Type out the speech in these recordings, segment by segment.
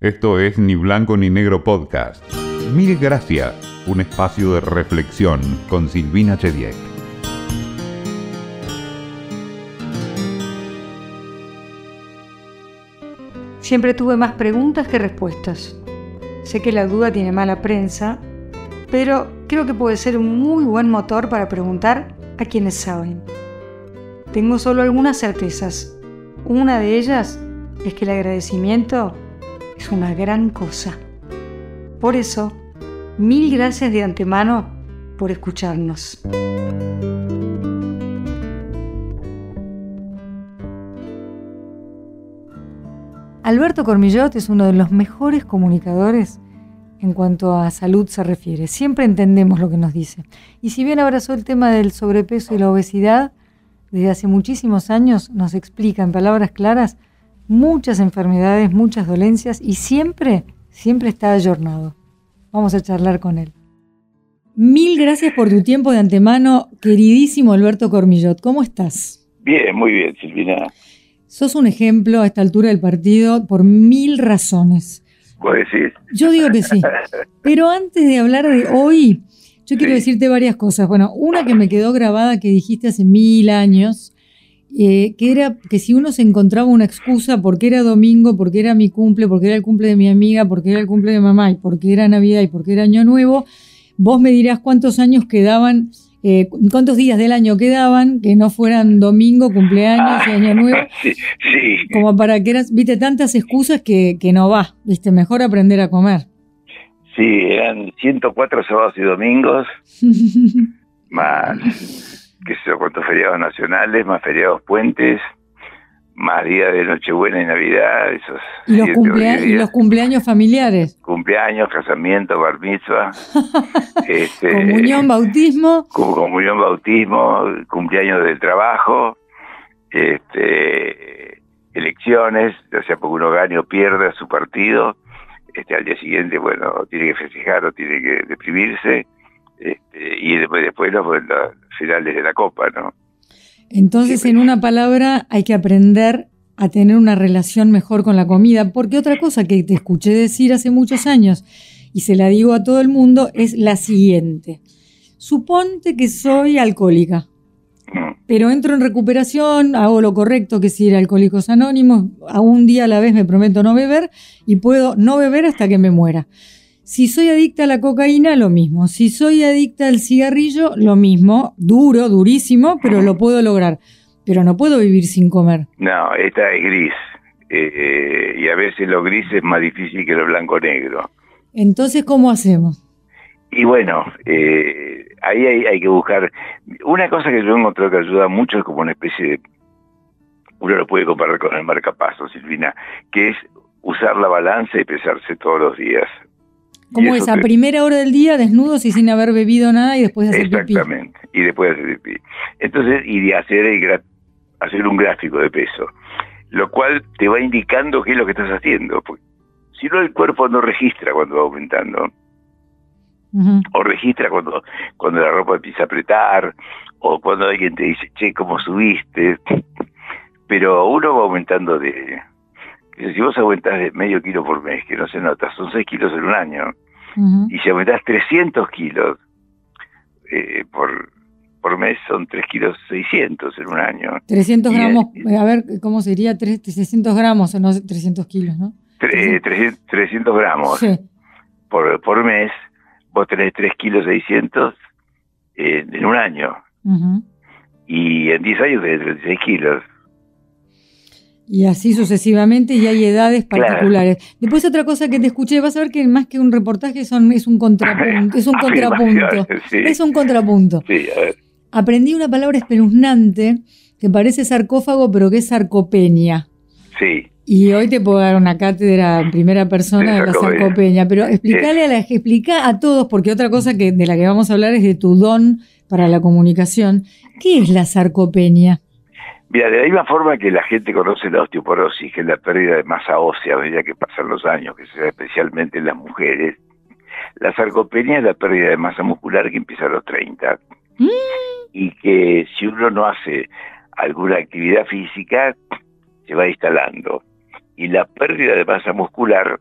Esto es Ni Blanco ni Negro Podcast. Mil gracias, un espacio de reflexión con Silvina Chediek. Siempre tuve más preguntas que respuestas. Sé que la duda tiene mala prensa, pero creo que puede ser un muy buen motor para preguntar a quienes saben. Tengo solo algunas certezas. Una de ellas es que el agradecimiento es una gran cosa. Por eso, mil gracias de antemano por escucharnos. Alberto Cormillot es uno de los mejores comunicadores en cuanto a salud se refiere. Siempre entendemos lo que nos dice. Y si bien abrazó el tema del sobrepeso y la obesidad, desde hace muchísimos años nos explica en palabras claras muchas enfermedades, muchas dolencias y siempre, siempre está ayornado. Vamos a charlar con él. Mil gracias por tu tiempo de antemano, queridísimo Alberto Cormillot. ¿Cómo estás? Bien, muy bien, Silvina. Sos un ejemplo a esta altura del partido por mil razones. ¿Vos decís? Yo digo que sí. Pero antes de hablar de hoy, yo quiero decirte varias cosas. Bueno, una que me quedó grabada que dijiste hace mil años, eh, que era que si uno se encontraba una excusa porque era domingo, porque era mi cumple, porque era el cumple de mi amiga, porque era el cumple de mamá y porque era Navidad y porque era Año Nuevo, vos me dirás cuántos años quedaban, eh, cuántos días del año quedaban que no fueran domingo, cumpleaños y Año Nuevo. Sí, sí. Como para que eras, viste, tantas excusas que, que no va, viste, mejor aprender a comer. Sí, eran 104 sábados y domingos, más qué sé yo, cuántos feriados nacionales, más feriados puentes, más días de Nochebuena y Navidad, esos Y los, cumplea- y cumpleaños familiares. cumpleaños, casamiento, bar mitzvah, este, Comunión, bautismo. comunión, bautismo, cumpleaños del trabajo, este, elecciones, ya sea porque uno gane o pierda su partido, este, al día siguiente, bueno, tiene que festejar o tiene que deprimirse, este, y después, después los, los finales de la Copa, ¿no? Entonces, en una palabra, hay que aprender a tener una relación mejor con la comida, porque otra cosa que te escuché decir hace muchos años, y se la digo a todo el mundo, es la siguiente. Suponte que soy alcohólica, Mm. pero entro en recuperación, hago lo correcto, que es ir a Alcohólicos Anónimos, a un día a la vez me prometo no beber, y puedo no beber hasta que me muera. Si soy adicta a la cocaína, lo mismo. Si soy adicta al cigarrillo, lo mismo. Duro, durísimo, pero lo puedo lograr. Pero no puedo vivir sin comer. No, esta es gris, eh, y a veces lo gris es más difícil que lo blanco-negro. Entonces, ¿cómo hacemos? Y bueno, eh, ahí hay, hay que buscar. Una cosa que yo he encontrado que ayuda mucho es como una especie de. Uno lo puede comparar con el marcapaso, Silvina, que es usar la balanza y pesarse todos los días. Y ¿Cómo eso es? A te- primera hora del día, desnudos y sin haber bebido nada y después de hacer pipí. Exactamente, y después hacer pipí. Entonces, y de hacer, el gra- hacer un gráfico de peso, lo cual te va indicando qué es lo que estás haciendo. porque si no, el cuerpo no registra cuando va aumentando. O registra cuando, cuando la ropa empieza a apretar, o cuando alguien te dice, che, ¿cómo subiste? Pero uno va aumentando de... Si vos aumentás de medio kilo por mes, que no se nota, son 6 kilos en un año, Ujú. y si aumentás 300 kilos eh, por, por mes, son 3 kilos 600 en un año. 300 Y- gramos, eh, a ver, ¿cómo sería? Tres- 300 gramos, no sé, 300 kilos, ¿no? Tre- 300, 300 gramos Sí. por, por mes, vos tenés 3 kilos 600 en, en un año, Ujú. y en 10 años tenés 36 kilos. Y así sucesivamente, y hay edades Claro. particulares. Después otra cosa que te escuché, vas a ver que más que un reportaje son, es un contrapunto. Es un contrapunto. Sí. Es un contrapunto. Sí, a ver. Aprendí una palabra espeluznante que parece sarcófago, pero que es sarcopenia. Sí. Y hoy te puedo dar una cátedra en primera persona De de la sarcopenia. sarcopenia, pero explícale a la, explica a todos, porque otra cosa que de la que vamos a hablar es de tu don para la comunicación. ¿Qué es la sarcopenia? Mira, de la misma forma que la gente conoce la osteoporosis, que es la pérdida de masa ósea a medida que pasan los años, que se da especialmente en las mujeres, la sarcopenia es la pérdida de masa muscular que empieza a los 30 Mm. y que si uno no hace alguna actividad física, se va instalando. Y la pérdida de masa muscular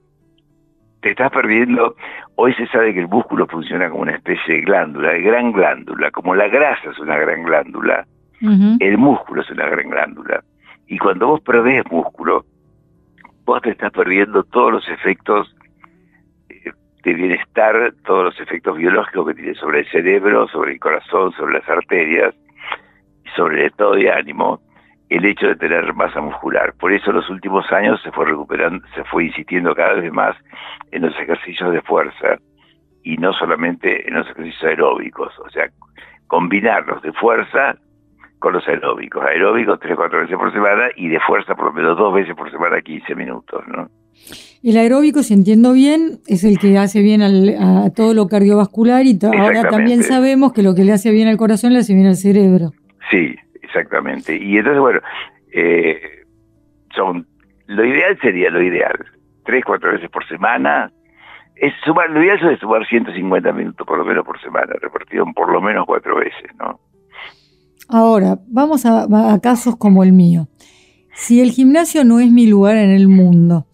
te estás perdiendo, hoy se sabe que el músculo funciona como una especie de glándula, de gran glándula, como la grasa es una gran glándula, el músculo es una gran glándula. Y cuando vos perdés músculo, vos te estás perdiendo todos los efectos eh, de bienestar, todos los efectos biológicos que tiene sobre el cerebro, sobre el corazón, sobre las arterias, y sobre el estado de ánimo, el hecho de tener masa muscular. Por eso en los últimos años se fue recuperando, se fue insistiendo cada vez más en los ejercicios de fuerza y no solamente en los ejercicios aeróbicos, o sea, combinarlos de fuerza con los aeróbicos. Aeróbicos tres, cuatro veces por semana y de fuerza por lo menos dos veces por semana, 15 minutos, ¿no? El aeróbico, si entiendo bien, es el que hace bien a todo lo cardiovascular y ahora también sabemos que lo que le hace bien al corazón le hace bien al cerebro. Sí, exactamente. Y entonces, bueno, eh, son lo ideal sería lo ideal, tres, cuatro veces por semana. Es sumar, lo ideal es sumar 150 minutos por lo menos por semana, repartido en por lo menos cuatro veces, ¿no? Ahora, vamos a, casos como el mío. Si el gimnasio no es mi lugar en el mundo,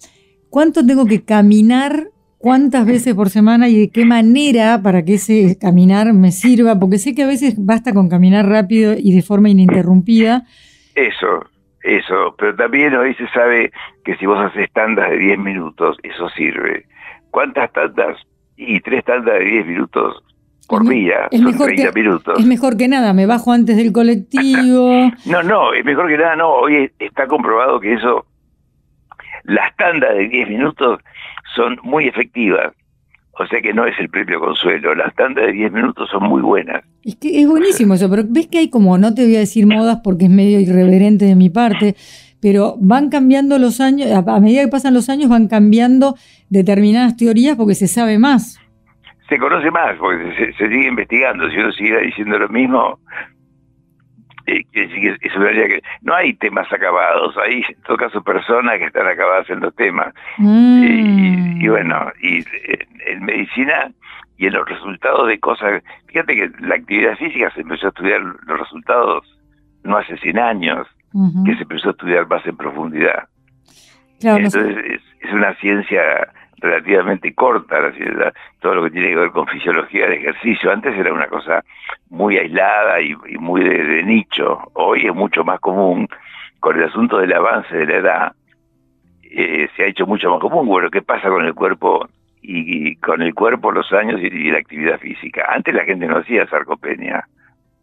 ¿cuánto tengo que caminar? ¿Cuántas veces por semana y de qué manera para que ese caminar me sirva? Porque sé que a veces basta con caminar rápido y de forma ininterrumpida. Eso, eso. Pero también hoy se sabe que si vos haces tandas de 10 minutos, eso sirve. ¿Cuántas tandas? Y tres tandas de 10 minutos por día, es son 30 minutos. Es mejor que nada, me bajo antes del colectivo. no, no, es mejor que nada, no. Hoy está comprobado que eso, las tandas de 10 minutos son muy efectivas. O sea que no es el propio consuelo. Las tandas de 10 minutos son muy buenas. Es que es buenísimo eso, pero ves que hay como, no te voy a decir modas porque es medio irreverente de mi parte, pero van cambiando los años, a medida que pasan los años van cambiando determinadas teorías porque se sabe más se conoce más, porque se, sigue investigando. Si uno sigue diciendo lo mismo, eh, que que no hay temas acabados, hay en todo caso personas que están acabadas en los temas. Mm. Y, bueno, y en, medicina y en los resultados de cosas, fíjate que la actividad física se empezó a estudiar los resultados no hace 100 años, que se empezó a estudiar más en profundidad. Entonces es una ciencia relativamente corta la todo lo que tiene que ver con fisiología del ejercicio. Antes era una cosa muy aislada y, muy de, nicho. Hoy es mucho más común. Con el asunto del avance de la edad, eh, se ha hecho mucho más común. Bueno, ¿qué pasa con el cuerpo y, con el cuerpo, los años y, la actividad física? Antes la gente no hacía sarcopenia.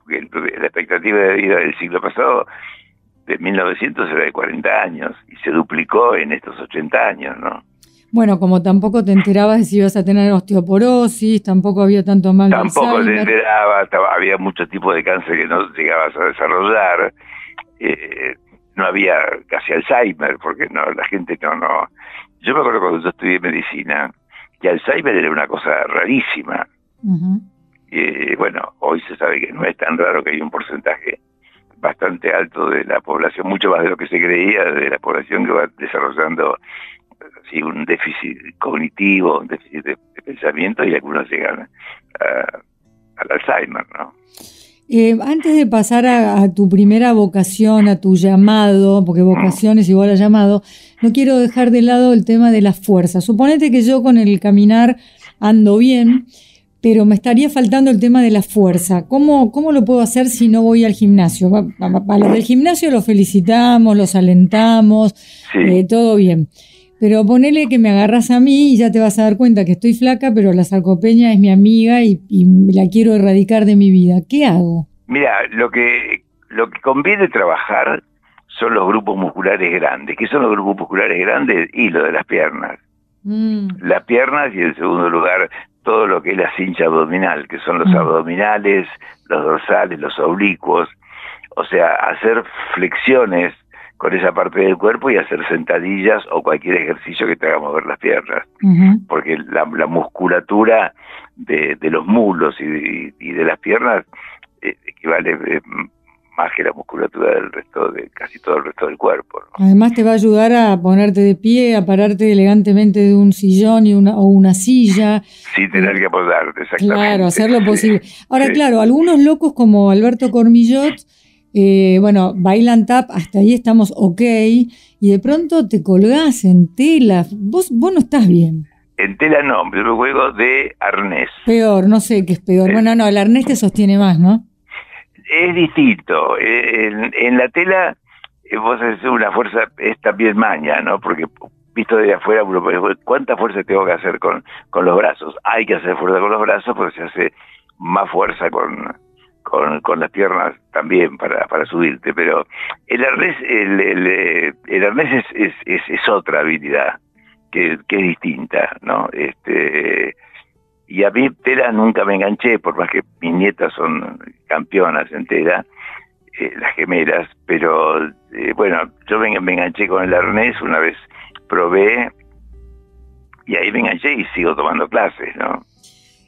Porque la expectativa de vida del siglo pasado de 1900 era de 40 años y se duplicó en estos 80 años, ¿no? Bueno, como tampoco te enterabas de si ibas a tener osteoporosis, tampoco había tanto mal Tampoco te enterabas, había muchos tipos de cáncer que no llegabas a desarrollar. Eh, no había casi Alzheimer, porque no la gente no, no. Yo me acuerdo cuando yo estudié medicina, que Alzheimer era una cosa rarísima. y bueno, hoy se sabe que no es tan raro que hay un porcentaje bastante alto de la población, mucho más de lo que se creía, de la población que va desarrollando sí, un déficit cognitivo, un déficit de, pensamiento y algunos llegan al Alzheimer, ¿no? Eh, antes de pasar a, tu primera vocación, a tu llamado, porque vocación es igual a llamado, no quiero dejar de lado el tema de la fuerza. Suponete que yo con el caminar ando bien, pero me estaría faltando el tema de la fuerza. ¿Cómo, cómo lo puedo hacer si no voy al gimnasio? A, los del gimnasio los felicitamos, los alentamos, eh, todo bien. Pero ponele que me agarras a mí y ya te vas a dar cuenta que estoy flaca, pero la sarcopenia es mi amiga y, la quiero erradicar de mi vida. ¿Qué hago? Mira, lo que, lo que conviene trabajar son los grupos musculares grandes. ¿Qué son los grupos musculares grandes? Y lo de las piernas. Mm. Las piernas y en segundo lugar todo lo que es la cincha abdominal, que son los mm. abdominales, los dorsales, los oblicuos. O sea, hacer flexiones con esa parte del cuerpo y hacer sentadillas o cualquier ejercicio que te haga mover las piernas. Porque la, musculatura de, los muslos y de, las piernas eh, equivale eh, más que la musculatura del resto de casi todo el resto del cuerpo. Además te va a ayudar a ponerte de pie, a pararte elegantemente de un sillón y una, o una silla. Sin tener que apoyarte, exactamente. Claro, hacer lo posible. Ahora, claro, algunos locos como Alberto Cormillot eh, bueno, bailan tap, hasta ahí estamos ok, y de pronto te colgás en tela, vos, vos no estás bien. En tela no, me juego de arnés. Peor, no sé qué es peor. Bueno, no, el arnés te sostiene más, ¿no? Es distinto. En, en la tela eh, vos haces una fuerza, es también maña, ¿no? Porque visto desde afuera, ¿cuánta fuerza tengo que hacer con, con los brazos? Hay que hacer fuerza con los brazos porque se hace más fuerza con, con, con las piernas también para, para subirte, pero el arnés, el, el, eh, el arnés es, es, es, otra habilidad que, que es distinta, ¿no? Este, y a mí tela nunca me enganché, por más que mis nietas son campeonas en tela, eh, las gemelas, pero eh, bueno, yo me, me enganché con el arnés, una vez probé y ahí me enganché y sigo tomando clases, ¿no?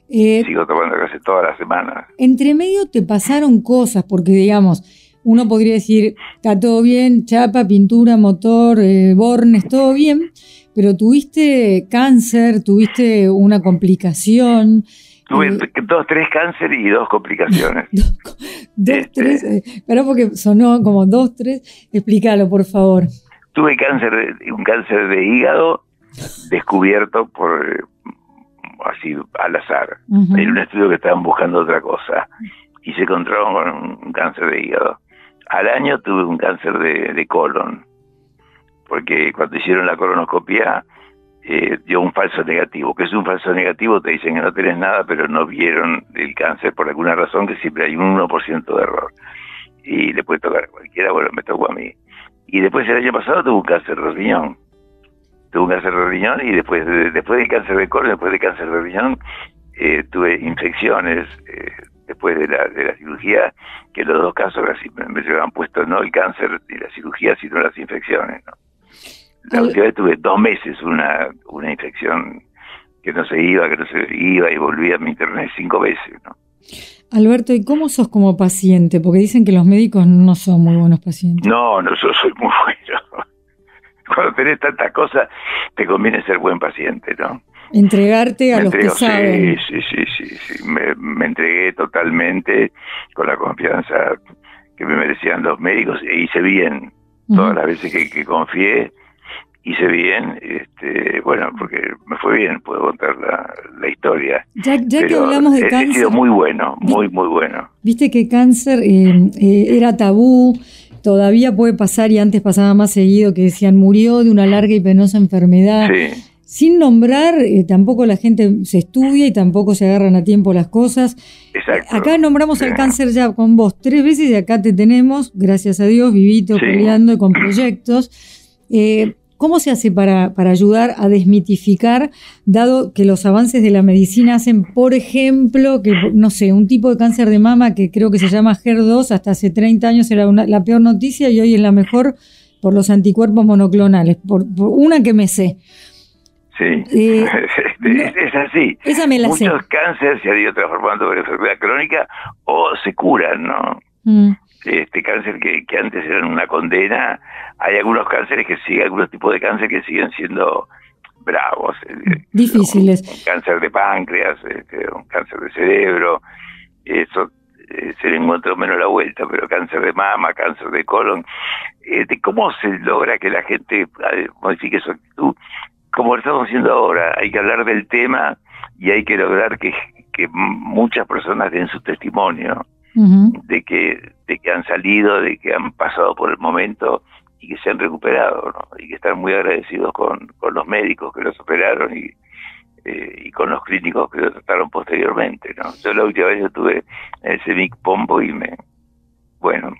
Eh, Sigo tomando clases todas las semanas. entre medio te pasaron cosas, porque digamos, uno podría decir, está todo bien, chapa, pintura, motor, eh, bornes, todo bien, pero tuviste cáncer, tuviste una complicación. Tuve eh, dos, tres cáncer y dos complicaciones. dos, dos, Este- tres, eh, espera porque sonó como dos, tres, explícalo, por favor. Tuve cáncer, de- un cáncer de hígado descubierto por eh, así al azar. En un estudio que estaban buscando otra cosa y se encontraron con un cáncer de hígado. Al año tuve un cáncer de, de colon, porque cuando hicieron la colonoscopia eh, dio un falso negativo. que es un falso negativo? Te dicen que no tenés nada, pero no vieron el cáncer por alguna razón, que siempre hay un 1% de error. Y le puede tocar a cualquiera, bueno, me tocó a mí. Y después el año pasado tuve un cáncer de riñón. Tuve un cáncer de riñón y después, de- después del cáncer de colon, después del cáncer de riñón, eh, tuve infecciones eh, después de la, de la cirugía, que en los dos casos me, llevaban puesto no el cáncer y la cirugía, sino las infecciones. ¿no? La última vez tuve dos meses una, una infección que no se iba, que no se iba y volvía a mi internet cinco veces. ¿no? Alberto, ¿y cómo sos como paciente? Porque dicen que los médicos no son muy buenos pacientes. No, no, yo soy muy bueno. Cuando tenés tantas cosas, te conviene ser buen paciente, ¿no? Entregarte a Me los que entrego, saben. Sí, sí, sí, sí. Me, me entregué totalmente con la confianza que me merecían los médicos e hice bien todas las veces que, que confié, hice bien, este, bueno, porque me fue bien, puedo contar la, la historia. Ya, ya que hablamos he- de he cáncer, sido muy bueno, muy, muy bueno. viste que cáncer eh, eh, era tabú, todavía puede pasar y antes pasaba más seguido que decían murió de una larga y penosa enfermedad. Sí, Sin nombrar, eh, tampoco la gente se estudia y tampoco se agarran a tiempo las cosas. exacto. Acá nombramos Sí. el cáncer ya con vos tres veces y acá te tenemos, gracias a Dios, vivito, Sí. peleando y con proyectos. Eh, ¿Cómo se hace para, para ayudar a desmitificar, dado que los avances de la medicina hacen, por ejemplo, que, no sé, un tipo de cáncer de mama que creo que se llama HER2, hasta hace 30 años era una- la peor noticia y hoy es la mejor por los anticuerpos monoclonales, por, por una que me sé. Sí, Eh, es, es así. Esa me la sé. Muchos cánceres se han ido transformando en enfermedad crónica o se curan, ¿no? Mm, Este cáncer que, que antes eran una condena, hay algunos cánceres que siguen, algunos tipos de cáncer que siguen siendo bravos. eh, Difíciles. Un, un cáncer de páncreas, este, un cáncer de cerebro, eso eh, se le encontró menos la vuelta, pero cáncer de mama, cáncer de colon. Este, ¿Cómo se logra que la gente modifique su actitud? Como lo estamos haciendo ahora, hay que hablar del tema y hay que lograr que, que muchas personas den su testimonio de que, de que han salido, de que han pasado por el momento y que se han recuperado, y que están muy agradecidos con, con los médicos que los operaron y, eh, y con los clínicos que los trataron posteriormente. ¿no? Yo la última vez yo tuve en el CEMIC Pombo y me, bueno,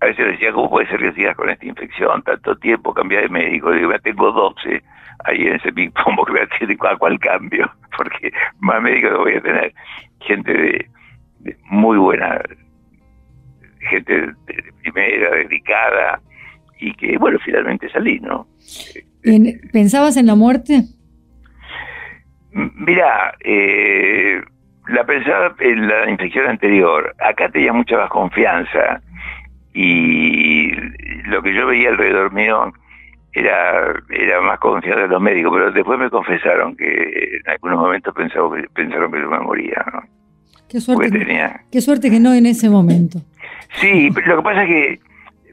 a veces decía, ¿cómo puede ser que sigas con esta infección tanto tiempo, cambiar de médico? Digo, ya tengo 12 ahí en ese Big Pombo que me atiende, ¿a cuál cambio? Porque más médicos no voy a tener. Gente de muy buena, gente de, de primera, dedicada, y que, bueno, finalmente salí, ¿no? En- ¿Pensabas en la muerte? Mirá, eh, la pensaba en la infección anterior. Acá tenía mucha más confianza y lo que yo veía alrededor mío era, era más confianza de los médicos, pero después me confesaron que en algunos momentos pensaron que, pensaron que yo me moría, ¿no? Qué suerte, tenía... qué suerte que no en ese momento. Sí, lo que pasa es que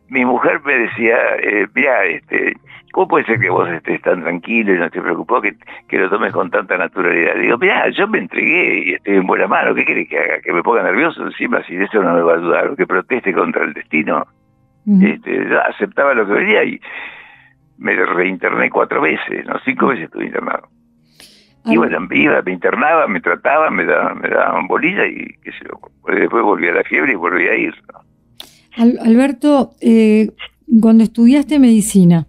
mi mujer me decía, eh, mira, este, ¿cómo puede ser que vos estés tan tranquilo y no te preocupó que, que lo tomes con tanta naturalidad? Digo, mira, yo me entregué y estoy en buena mano, ¿qué querés que haga? ¿Que me ponga nervioso encima si eso no me va a ayudar? ¿O que proteste contra el destino? este, yo aceptaba lo que venía y me reinterné cuatro veces, no, cinco veces estuve internado. Y bueno, iba, me internaba, me trataba, me daban, me daban bolilla y qué sé yo. Después volví a la fiebre y volví a ir. Alberto, eh, cuando estudiaste medicina,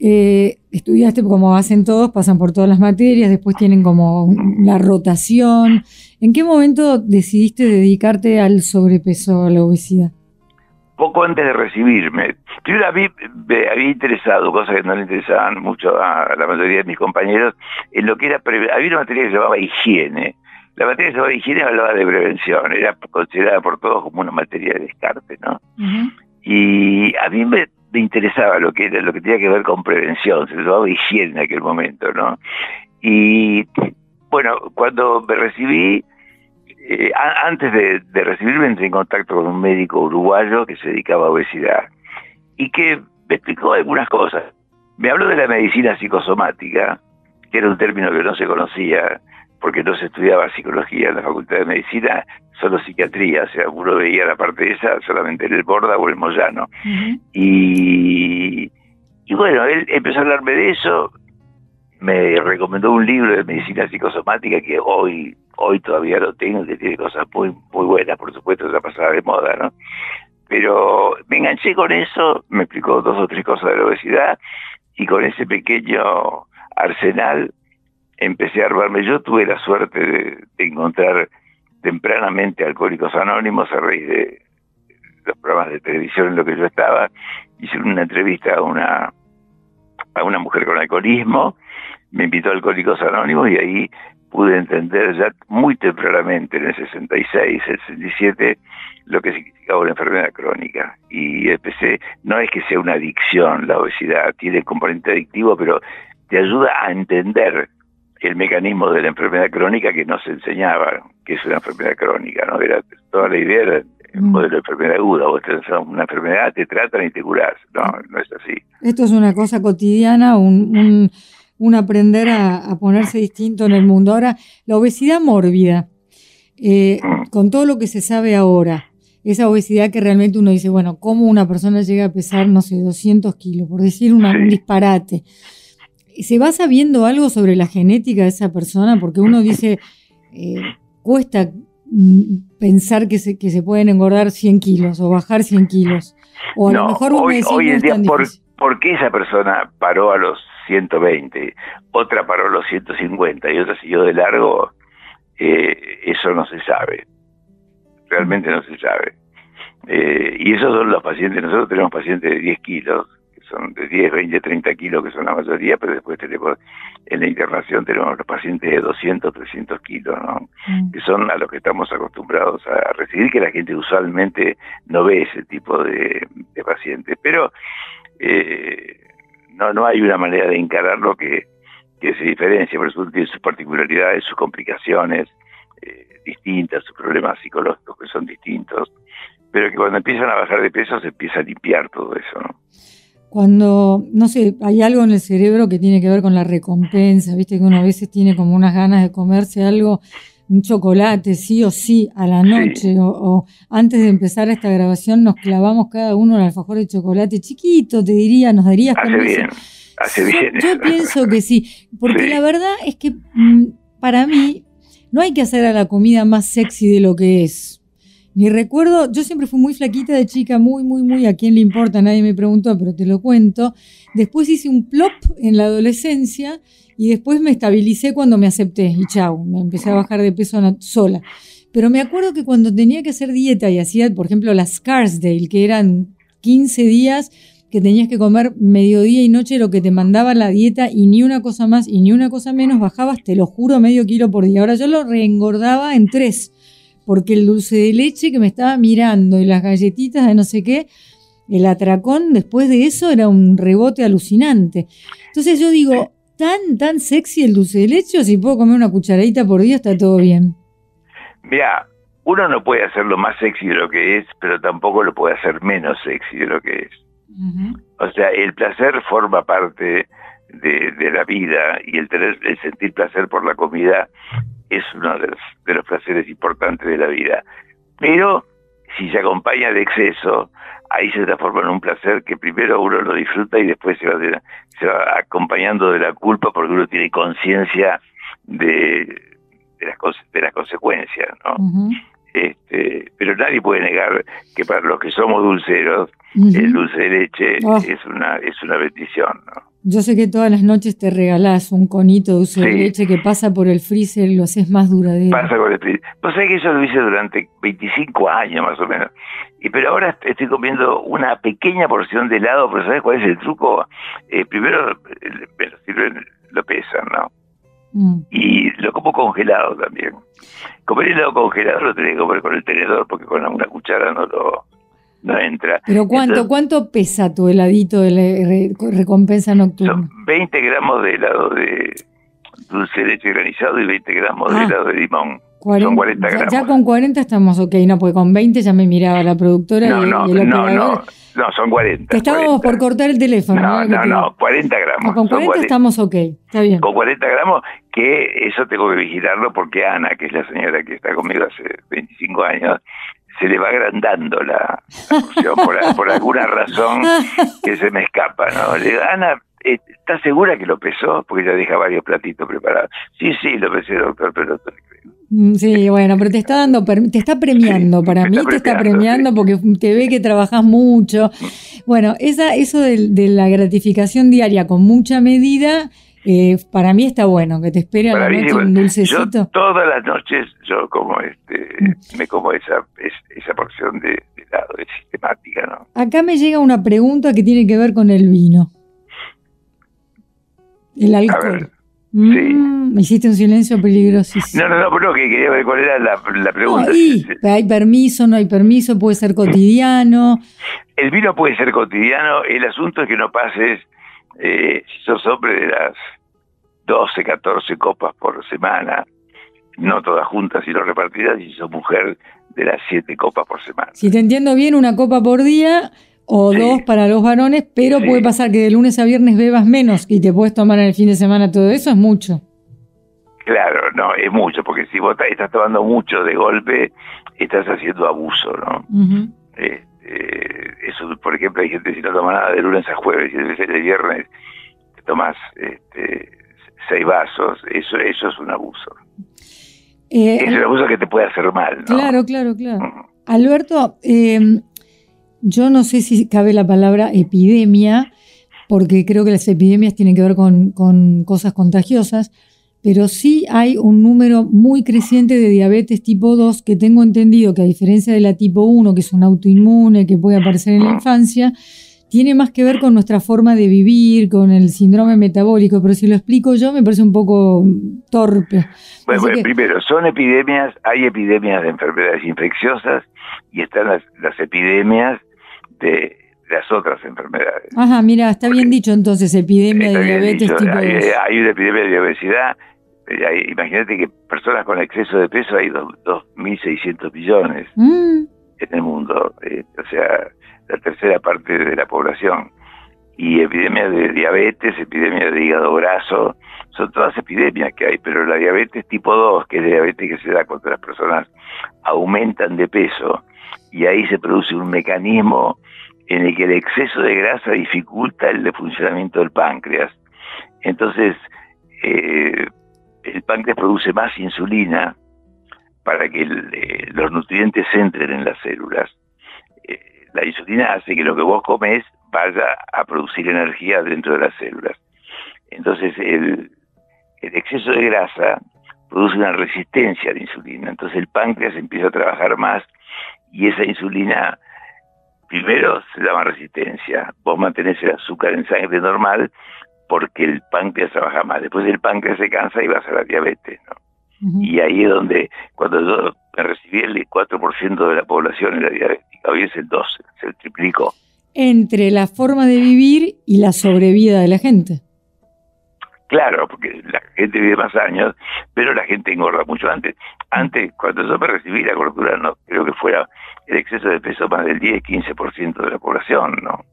eh, estudiaste como hacen todos, pasan por todas las materias, después tienen como la rotación. ¿En qué momento decidiste dedicarte al sobrepeso, a la obesidad? Poco antes de recibirme. Yo había, había interesado, cosas que no le interesaban mucho a la mayoría de mis compañeros, en lo que era, había una materia que se llamaba higiene. La materia que se llamaba higiene hablaba de prevención, era considerada por todos como una materia de descarte, ¿no? Y a mí me, interesaba lo que era, lo que tenía que ver con prevención, se llamaba higiene en aquel momento, ¿no? Y bueno, cuando me recibí, eh, antes de, de, recibirme entré en contacto con un médico uruguayo que se dedicaba a obesidad y que me explicó algunas cosas. Me habló de la medicina psicosomática, que era un término que no se conocía porque no se estudiaba psicología en la Facultad de Medicina, solo psiquiatría, o sea, uno veía la parte esa solamente en el Borda o el Moyano. y, y bueno, él empezó a hablarme de eso, me recomendó un libro de medicina psicosomática que hoy hoy todavía lo tengo, que tiene cosas muy muy buenas, por supuesto, ya pasada de moda, ¿no? Pero me enganché con eso, me explicó dos o tres cosas de la obesidad y con ese pequeño arsenal empecé a armarme. Yo tuve la suerte de, encontrar tempranamente Alcohólicos Anónimos a raíz de los programas de televisión en los que yo estaba. Hice una entrevista a una, a una mujer con alcoholismo, me invitó a Alcohólicos Anónimos y ahí pude entender ya muy tempranamente, en el 66, el 67, lo que significaba una enfermedad crónica. Y empecé, no es que sea una adicción la obesidad, tiene componente adictivo, pero te ayuda a entender el mecanismo de la enfermedad crónica que no se enseñaba, que es una enfermedad crónica, ¿no? Era, toda la idea era el mm. modelo de enfermedad aguda, vos tenés una enfermedad, te tratan y te curás, no, no es así. Esto es una cosa cotidiana, un, un, aprender a, ponerse distinto en el mundo. Ahora, la obesidad mórbida, eh, con todo lo que se sabe ahora, esa obesidad que realmente uno dice, bueno, ¿cómo una persona llega a pesar, no sé, 200 kilos? Por decir un disparate. ¿Se va sabiendo algo sobre la genética de esa persona? Porque uno dice, eh, cuesta mm, pensar que se, que se pueden engordar 100 kilos o bajar 100 kilos. O a lo mejor hoy, hoy en día, por, qué esa persona paró a los 120, otra paró los 150 y otra siguió de largo? Eh, eso no se sabe. Realmente no se sabe. Eh, y esos son los pacientes, nosotros tenemos pacientes de 10 kilos son de 10, 20, 30 kilos, que son la mayoría, pero después tenemos, en la internación tenemos los pacientes de 200, 300 kilos, ¿no? Mm. Que son a los que estamos acostumbrados a recibir, que la gente usualmente no ve ese tipo de, pacientes. Pero eh, no, no hay una manera de encararlo que, que se diferencia, por eso tiene sus particularidades, sus complicaciones eh, distintas, sus problemas psicológicos que son distintos, pero que cuando empiezan a bajar de peso se empieza a limpiar todo eso, ¿no? Cuando, no sé, hay algo en el cerebro que tiene que ver con la recompensa, viste que uno a veces tiene como unas ganas de comerse algo, un chocolate, sí o sí, a la noche, o, antes de empezar esta grabación nos clavamos cada uno un alfajor de chocolate chiquito, te diría, nos darías Hace bien, hace bien. Yo, pienso que sí, porque la verdad es que mm, para mí no hay que hacer a la comida más sexy de lo que es. Mi recuerdo, yo siempre fui muy flaquita de chica, muy, muy, muy, a quién le importa, nadie me preguntó, pero te lo cuento. Después hice un plop en la adolescencia y después me estabilicé cuando me acepté y chau, me empecé a bajar de peso sola. Pero me acuerdo que cuando tenía que hacer dieta y hacía, por ejemplo, las Scarsdale, que eran 15 días que tenías que comer mediodía y noche lo que te mandaba la dieta y ni una cosa más y ni una cosa menos, bajabas, te lo juro, medio kilo por día. Ahora yo lo reengordaba en tres porque el dulce de leche que me estaba mirando y las galletitas de no sé qué, el atracón después de eso era un rebote alucinante. Entonces yo digo, tan, tan sexy el dulce de leche, o si puedo comer una cucharadita por día, está todo bien. Mira, uno no puede hacerlo más sexy de lo que es, pero tampoco lo puede hacer menos sexy de lo que es. O sea, el placer forma parte de, la vida y el tener el sentir placer por la comida es uno de los, de los placeres importantes de la vida. Pero si se acompaña de exceso, ahí se transforma en un placer que primero uno lo disfruta y después se va, se va acompañando de la culpa porque uno tiene conciencia de, de, las, de las consecuencias, ¿no? este, pero nadie puede negar que para los que somos dulceros, el dulce de leche oh. es una es una bendición, ¿no? Yo sé que todas las noches te regalás un conito de dulce de leche que pasa por el freezer y lo haces más duradero. Pasa por el freezer. Pues sabés que eso lo hice durante 25 años más o menos. Y pero ahora estoy comiendo una pequeña porción de helado, pero ¿sabes cuál es el truco? Eh, primero eh, me lo sirven, lo pesan, ¿no? Mm. Y lo como congelado también. Comer helado congelado lo tenés que comer con el tenedor porque con una cuchara no lo, no entra. ¿Pero cuánto, cuánto pesa tu heladito de la recompensa nocturna? Son 20 gramos de helado de dulce de leche granizado y 20 gramos de ah. helado de limón. son 40 gramos. Ya, con 40 estamos ok, no, porque con 20 ya me miraba la productora no, y, no, no, no, no, son 40. estábamos por cortar el teléfono. No, no, no, 40 gramos. Ah, con 40, estamos ok, está bien. Con 40 gramos, que eso tengo que vigilarlo porque Ana, que es la señora que está conmigo hace 25 años, se le va agrandando la, porción por, alguna razón que se me escapa, ¿no? Le digo, Ana, eh, ¿estás segura que lo pesó? Porque ya deja varios platitos preparados. Sí, sí, lo pesé, doctor, pero no mm, Sí, bueno, pero te está dando, te está premiando, para mí te está premiando porque te ve que trabajas mucho. Bueno, esa, eso de, de la gratificación diaria con mucha medida eh, para mí está bueno, que te espere a la noche un dulcecito. todas las noches yo como este, me como esa, esa porción de, helado, de sistemática, ¿no? Acá me llega una pregunta que tiene que ver con el vino. El alcohol. Mm, me hiciste un silencio peligrosísimo. No, no, no, pero que quería ver cuál era la, pregunta. hay permiso, no hay permiso, puede ser cotidiano. El vino puede ser cotidiano, el asunto es que no pases eh, si sos hombre de las 12, 14 copas por semana, no todas juntas, sino repartidas, y sos mujer de las 7 copas por semana. Si te entiendo bien, una copa por día o dos para los varones, pero puede pasar que de lunes a viernes bebas menos y te puedes tomar en el fin de semana todo eso, es mucho. Claro, no, es mucho, porque si vos estás tomando mucho de golpe, estás haciendo abuso, ¿no? Eh, eso, por ejemplo, hay gente que si no toma nada de lunes a jueves y de viernes te tomas este, seis vasos, eso, eso es un abuso. Eh, es un abuso que te puede hacer mal. Claro, claro, claro. Alberto, em, yo no sé si cabe la palabra epidemia, porque creo que las epidemias tienen que ver con, con cosas contagiosas, pero sí hay un número muy creciente de diabetes tipo 2 que tengo entendido que a diferencia de la tipo 1, que es un autoinmune que puede aparecer en la infancia, tiene más que ver con nuestra forma de vivir, con el síndrome metabólico, pero si lo explico yo me parece un poco torpe. Bueno, primero, son epidemias, hay epidemias de enfermedades infecciosas y están las, epidemias de las otras enfermedades. Ajá, mira, está bien dicho entonces, epidemia de diabetes tipo 2. Hay, una epidemia de obesidad eh, imagínate que personas con exceso de peso hay 2.600 millones mm. en el mundo, eh, o sea, la tercera parte de la población. Y epidemias de diabetes, epidemias de hígado graso, son todas epidemias que hay, pero la diabetes tipo 2, que es la diabetes que se da cuando las personas aumentan de peso, y ahí se produce un mecanismo en el que el exceso de grasa dificulta el funcionamiento del páncreas. Entonces, eh, el páncreas produce más insulina para que eh, los nutrientes entren en las células. La insulina hace que lo que vos comes vaya a producir energía dentro de las células. Entonces el, exceso de grasa produce una resistencia a la insulina. Entonces el páncreas empieza a trabajar más y esa insulina primero se llama resistencia. Vos mantenés el azúcar en sangre normal, porque el páncreas trabaja más. Después el páncreas se cansa y va a la diabetes, ¿no? Y ahí es donde, cuando yo me recibí, el 4% de la población era diabética, hoy es el 12%, se triplicó. Entre la forma de vivir y la sobrevida de la gente. Claro, porque la gente vive más años, pero la gente engorda mucho antes. Antes, cuando yo me recibí, la gordura no creo que fuera el exceso de peso más del 10-15% de la población, ¿no?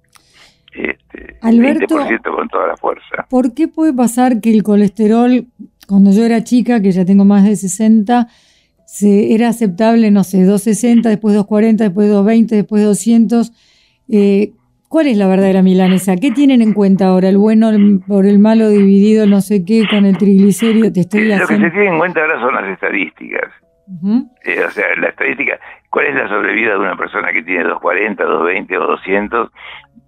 este, Alberto, 20% con toda la fuerza. ¿Por qué puede pasar que el colesterol, cuando yo era chica, que ya tengo más de 60, se, era aceptable, no sé, 260, después 240, después 220, después 200? Eh, ¿Cuál es la verdadera milanesa? ¿Qué tienen en cuenta ahora? ¿El bueno el- por el malo dividido no sé qué con el triglicérido? Te estoy Lo que se tiene en cuenta ahora son las estadísticas. Eh, o sea, la estadística, ¿cuál es la sobrevida de una persona que tiene 240, 220 o 200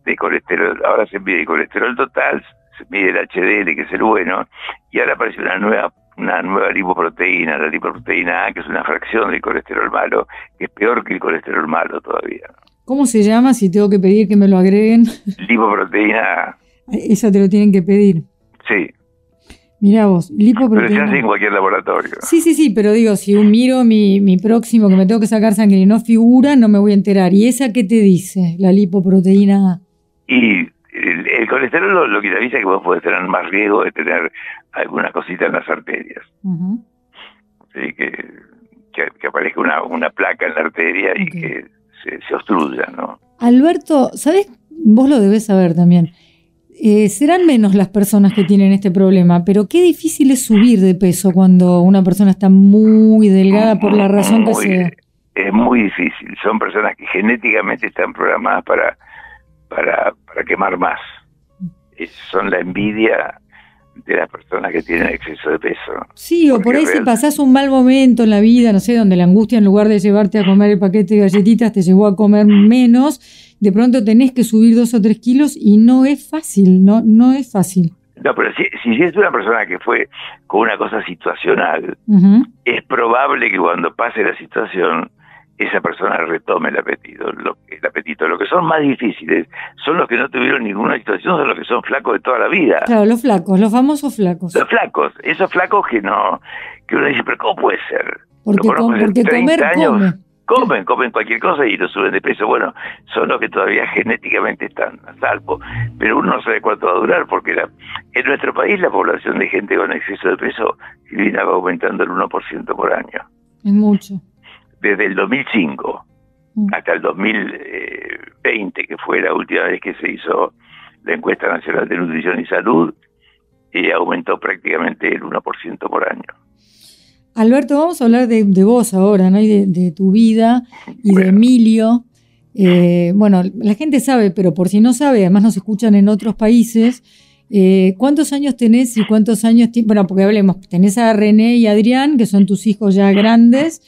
de colesterol? Ahora se mide el colesterol total, se mide el HDL, que es el bueno, y ahora aparece una nueva una nueva lipoproteína, la lipoproteína A, que es una fracción del colesterol malo, que es peor que el colesterol malo todavía. ¿Cómo se llama si tengo que pedir que me lo agreguen? Lipoproteína A, Esa te lo tienen que pedir. sí, Mirá vos, pero se lipoproteína. hace en cualquier laboratorio. Sí, sí, sí, pero digo, si un miro mi, mi próximo que me tengo que sacar sangre y no figura, no me voy a enterar. ¿Y esa qué te dice, la lipoproteína A? Y el, el colesterol lo, lo que te avisa es que vos podés tener más riesgo de tener alguna cosita en las arterias. Que, que, que aparezca una, una placa en la arteria y que se, se obstruya, ¿no? Alberto, ¿sabes? Vos lo debes saber también. Eh, serán menos las personas que tienen este problema, pero qué difícil es subir de peso cuando una persona está muy delgada por la razón que Muy- sea. Es muy difícil. Son personas que genéticamente están programadas para, para, para quemar más. Son la envidia de las personas que tienen exceso de peso. Sí, o por ahí si pasás un mal momento en la vida, no sé, donde la angustia en lugar de llevarte a comer el paquete de galletitas te llevó a comer menos, de pronto tenés que subir dos o tres kilos y no es fácil, no, no es fácil. No, pero si, si es una persona que fue con una cosa situacional, es probable que cuando pase la situación esa persona retome el apetito. Lo, el apetito. Lo que son más difíciles son los que no tuvieron ninguna situación, son los que son flacos de toda la vida. Claro, los flacos, los famosos flacos. Los flacos, esos flacos que no, que uno dice, pero ¿cómo puede ser? Porque, hace porque 30 comer años. come. Comen, comen cualquier cosa y lo suben de peso. Bueno, son los que todavía genéticamente están a salvo. Pero uno no sabe cuánto va a durar porque la, en nuestro país la población de gente con exceso de peso Silvina, va aumentando el 1% por año. Es mucho. Desde el 2005 Mm. hasta el 2020, que fue la última vez que se hizo la encuesta nacional de nutrición y salud, y aumentó prácticamente el 1% por año. Alberto, vamos a hablar de, de vos ahora, ¿no? Y de, de tu vida y de. Emilio. Eh, bueno, la gente sabe, pero por si no sabe, además nos escuchan en otros países. Eh, ¿Cuántos años tenés y cuántos años Bueno, porque hablemos, tenés a René y Adrián, que son tus hijos ya grandes.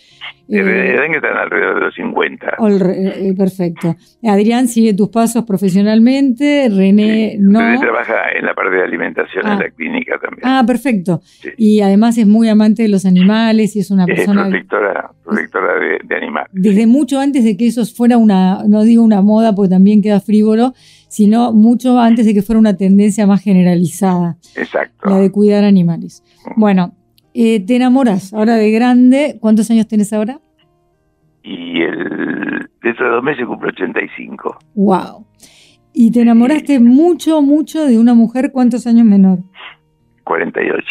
Eh, Eh, Deben que están alrededor de los 50. ol- eh, perfecto. Adrián sigue tus pasos profesionalmente, René no. René trabaja en la parte de alimentación Ah. en la clínica también. Ah, perfecto. Sí. Y además es muy amante de los animales y es una es persona protectora, protectora de, de animales. desde mucho antes de que eso fuera una, no digo una moda porque también queda frívolo, sino mucho antes de que fuera una tendencia más generalizada, Exacto. la de cuidar animales. Bueno, eh, te enamoras ahora de grande, ¿cuántos años tenés ahora? Y el, dentro de dos meses cumple 85. Wow. Y te enamoraste mucho, mucho de una mujer, ¿cuántos años menor? 48.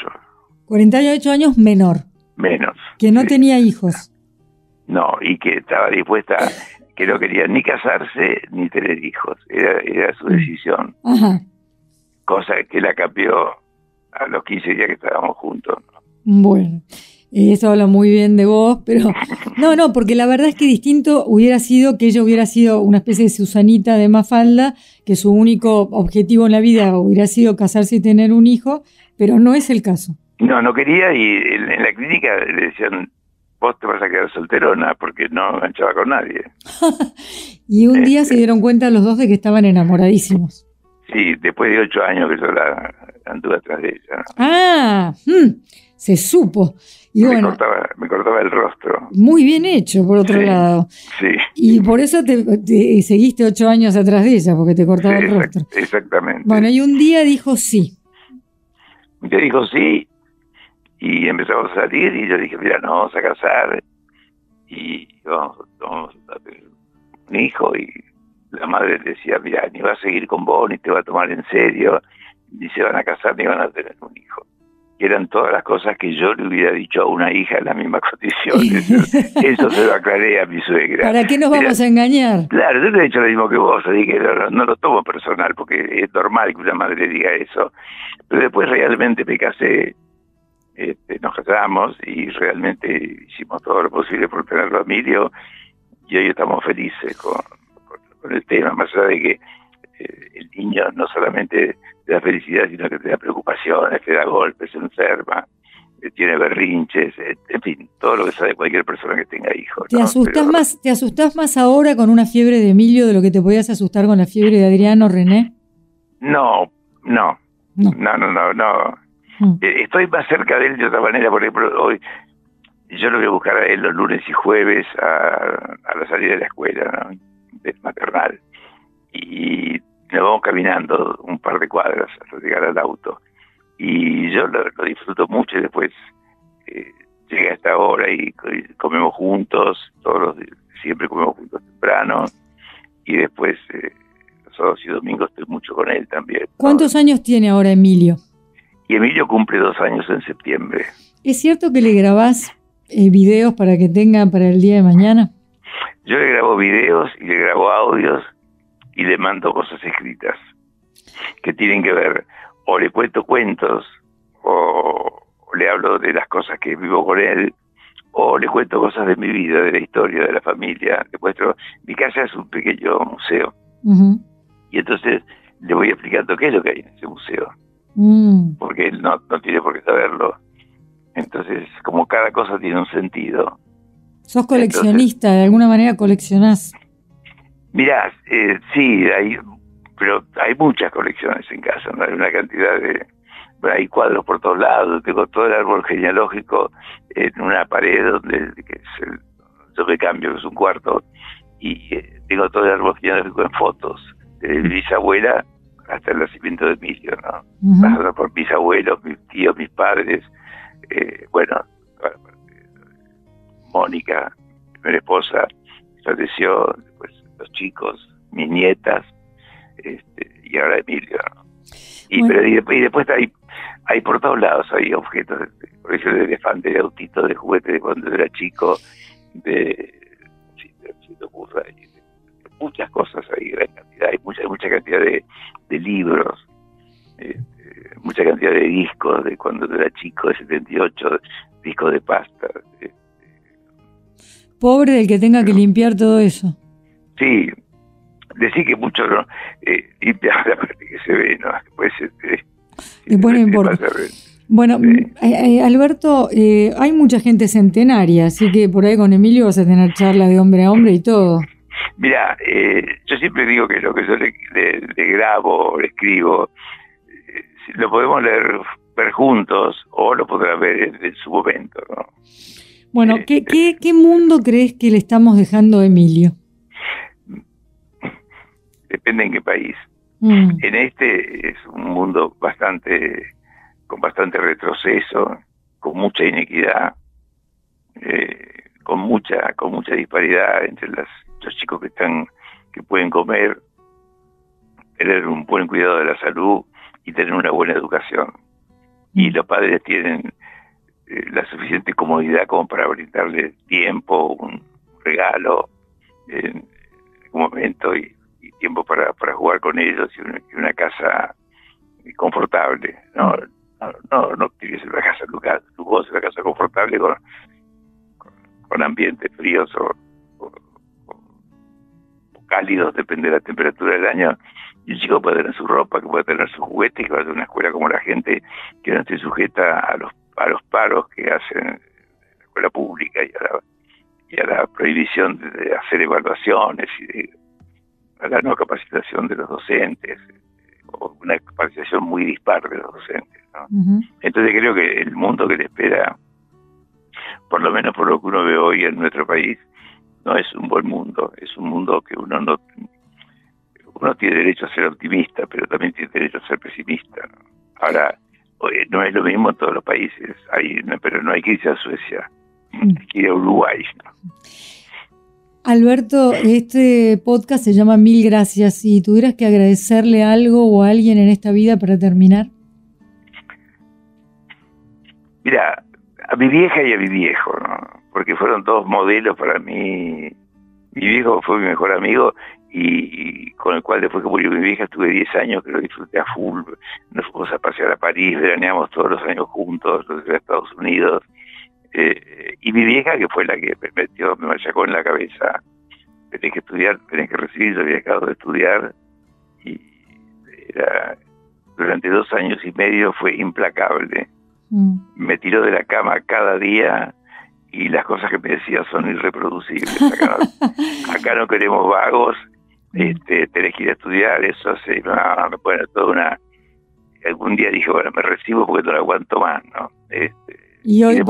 48 años menor, Menos. que no Sí. tenía hijos. No, y que estaba dispuesta, que no quería ni casarse ni tener hijos. Era, era su decisión. Ajá. Cosa que la cambió a los 15 días que estábamos juntos. Bueno, eso habla muy bien de vos, pero no, no, porque la verdad es que distinto hubiera sido que ella hubiera sido una especie de Susanita de Mafalda, que su único objetivo en la vida hubiera sido casarse y tener un hijo, pero no es el caso. No, no quería y en, en la clínica le decían, vos te vas a quedar solterona porque no enganchaba con nadie. Y un día Este. se dieron cuenta los dos de que estaban enamoradísimos. Sí, después de ocho años que yo la anduve atrás de ella. ¿no? Ah, mm, se supo. Y me, bueno, cortaba, me cortaba el rostro. muy bien hecho, por otro Sí. lado. Sí, Y por eso te, te seguiste ocho años atrás de ella, porque te cortaba sí, el exact- rostro. exactamente. Bueno, y un día dijo sí. Y te dijo sí, y empezamos a salir, y yo dije, mira, nos vamos a casar, y vamos, vamos a tener un hijo, y la madre le decía, mira, ni va a seguir con vos, ni te va a tomar en serio, ni se van a casar, ni van a tener un hijo. que eran todas las cosas que yo le hubiera dicho a una hija en las mismas condiciones. Eso se lo aclaré a mi suegra. ¿Para qué nos vamos a engañar? Claro, yo te he dicho lo mismo que vos, así que no, lo tomo personal, porque es normal que una madre diga eso. Pero después realmente me casé, este, nos casamos y realmente hicimos todo lo posible por tenerlo a Emilio y hoy estamos felices con, el tema, más allá de que eh, el niño no solamente te da felicidad, sino que te da preocupaciones, te da golpes, se enferma, eh, tiene berrinches, eh, en fin, todo lo que sabe cualquier persona que tenga hijos. ¿Te, asustas más, ¿Te asustás más ahora con una fiebre de Emilio de lo que te podías asustar con la fiebre de Adriano René? No, no, no, no, no, no. Mm. Eh, estoy más cerca de él de otra manera, por ejemplo, hoy yo lo voy a buscar a él los lunes y jueves a, la salida de la escuela, ¿no? maternal. Y nos vamos caminando un par de cuadras hasta llegar al auto. Y yo lo, disfruto mucho y después eh, llega esta hora y, comemos juntos, todos siempre comemos juntos temprano. Y después, eh, los sábados y domingos estoy mucho con él también. ¿Cuántos años tiene ahora Emilio? Y Emilio cumple dos años en septiembre. ¿Es cierto que le grabás eh, videos para que tenga para el día de mañana? Yo le grabo videos y le grabo audios y le mando cosas escritas que tienen que ver, o le cuento cuentos, o, le hablo de las cosas que vivo con él, o le cuento cosas de mi vida, de la historia, de la familia. Le muestro, mi casa es un pequeño museo. Y entonces le voy explicando qué es lo que hay en ese museo. Mm. Porque él no, no tiene por qué saberlo. Entonces, como cada cosa tiene un sentido. Sos coleccionista, de alguna manera coleccionás. Mirá, eh, sí, hay, pero hay muchas colecciones en casa, ¿no? hay una cantidad de... hay cuadros por todos lados, tengo todo el árbol genealógico en una pared donde que es el, yo me cambio, que es un cuarto, y eh, tengo todo el árbol genealógico en fotos, de mi bisabuela hasta el nacimiento de Emilio, ¿no? por mis abuelos, mis tíos, mis padres, eh, bueno, Mónica, mi primera esposa, falleció, después los chicos, mis nietas, este, y ahora Emilio. Y, y, después hay, hay por todos lados, hay objetos, por ejemplo, de elefante, de autito, de juguete de cuando era chico, de, sí, de, muchas cosas hay gran cantidad, hay mucha, mucha cantidad de, libros, este, mucha cantidad de discos de cuando era chico, de 78, discos de pasta. Este. Pobre del que tenga que limpiar todo eso. Sí, decir que mucho no, eh, la parte que se ve, ¿no? Después, este, Después no importa. Bueno, eh, eh, Alberto, eh, hay mucha gente centenaria, así que por ahí con Emilio vas a tener charla de hombre a hombre y todo. Mira, yo siempre digo que lo que yo le, grabo, le escribo, lo podemos leer ver juntos o lo podrá ver en, su momento, ¿no? Bueno, ¿qué, qué, ¿qué mundo crees que le estamos dejando a Emilio? depende en qué país. Mm. En este es un mundo bastante, con bastante retroceso, con mucha inequidad, eh, con mucha, con mucha disparidad entre las, chicos que están, que pueden comer, tener un buen cuidado de la salud y tener una buena educación. Y mm. los padres tienen eh, la suficiente comodidad como para brindarle tiempo, un regalo en un momento y tiempo para, para jugar con ellos y una, casa confortable. No, no, no, no tienes una casa lujosa, una casa confortable con, con, ambientes fríos o, cálidos, depende de la temperatura del año. Y un chico puede tener su ropa, que puede tener su juguete, que va a una escuela como la gente, que no esté sujeta a los, a los paros que hacen en la escuela pública y a la, y a la prohibición de hacer evaluaciones y de a la no capacitación de los docentes, o una capacitación muy dispar de los docentes. Entonces creo que el mundo que le espera, por lo menos por lo que uno ve hoy en nuestro país, no es un buen mundo, es un mundo que uno no uno tiene derecho a ser optimista, pero también tiene derecho a ser pesimista. Ahora, no es lo mismo en todos los países, hay, pero no hay que irse a Suecia, mm. hay que ir a Uruguay. Alberto, este podcast se llama Mil Gracias. Si tuvieras que agradecerle algo o a alguien en esta vida para terminar. Mira, a mi vieja y a mi viejo, ¿no? Porque fueron todos modelos para mí. Mi viejo fue mi mejor amigo y, con el cual después que murió mi vieja estuve 10 años que lo disfruté a full. Nos fuimos a pasear a París, veraneamos todos los años juntos, los a Estados Unidos. Eh, y mi vieja, que fue la que me metió, me machacó en la cabeza, tenés que estudiar, tenés que recibir, yo había dejado de estudiar. Y era, durante dos años y medio fue implacable. Mm. Me tiró de la cama cada día y las cosas que me decía son irreproducibles. Acá no, queremos vagos, mm. este, tenés que ir a estudiar, eso se, no, me pone toda una... Algún día dije, bueno, me recibo porque no lo aguanto más, ¿no? Este, y hoy, y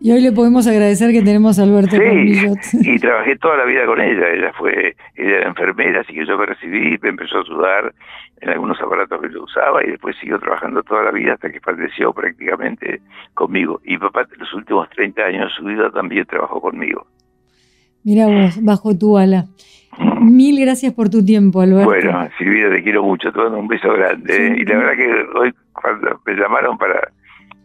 hoy le podemos agradecer que tenemos a Alberto sí, y trabajé toda la vida con ella. Ella fue ella era enfermera, así que yo me recibí, me empezó a ayudar en algunos aparatos que yo usaba y después siguió trabajando toda la vida hasta que falleció prácticamente conmigo. Y papá, los últimos 30 años de su vida también trabajó conmigo. Mira vos, bajo tu ala. Mil gracias por tu tiempo, Alberto. Bueno, Silvia, te quiero mucho, te mando un beso grande. Y la verdad que hoy cuando me llamaron para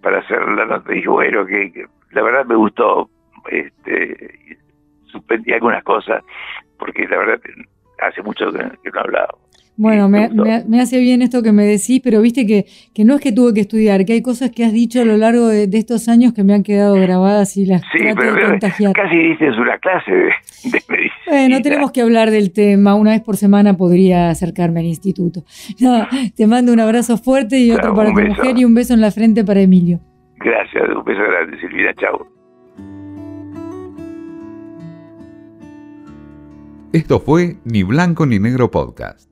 para hacer la nota dije, bueno, que la verdad me gustó, este, suspendí algunas cosas, porque la verdad hace mucho que, no hablaba. Bueno, me, hace bien esto que me decís, pero viste que, que no es que tuve que estudiar, que hay cosas que has dicho a lo largo de, estos años que me han quedado grabadas y las sí, pero, de contagiar. Casi dices una clase de, medicina. Bueno, tenemos que hablar del tema. Una vez por semana podría acercarme al instituto. te mando un abrazo fuerte y otro para tu mujer y un beso en la frente para Emilio. Gracias, un beso grande, Silvina, chao. Esto fue Ni Blanco ni Negro Podcast.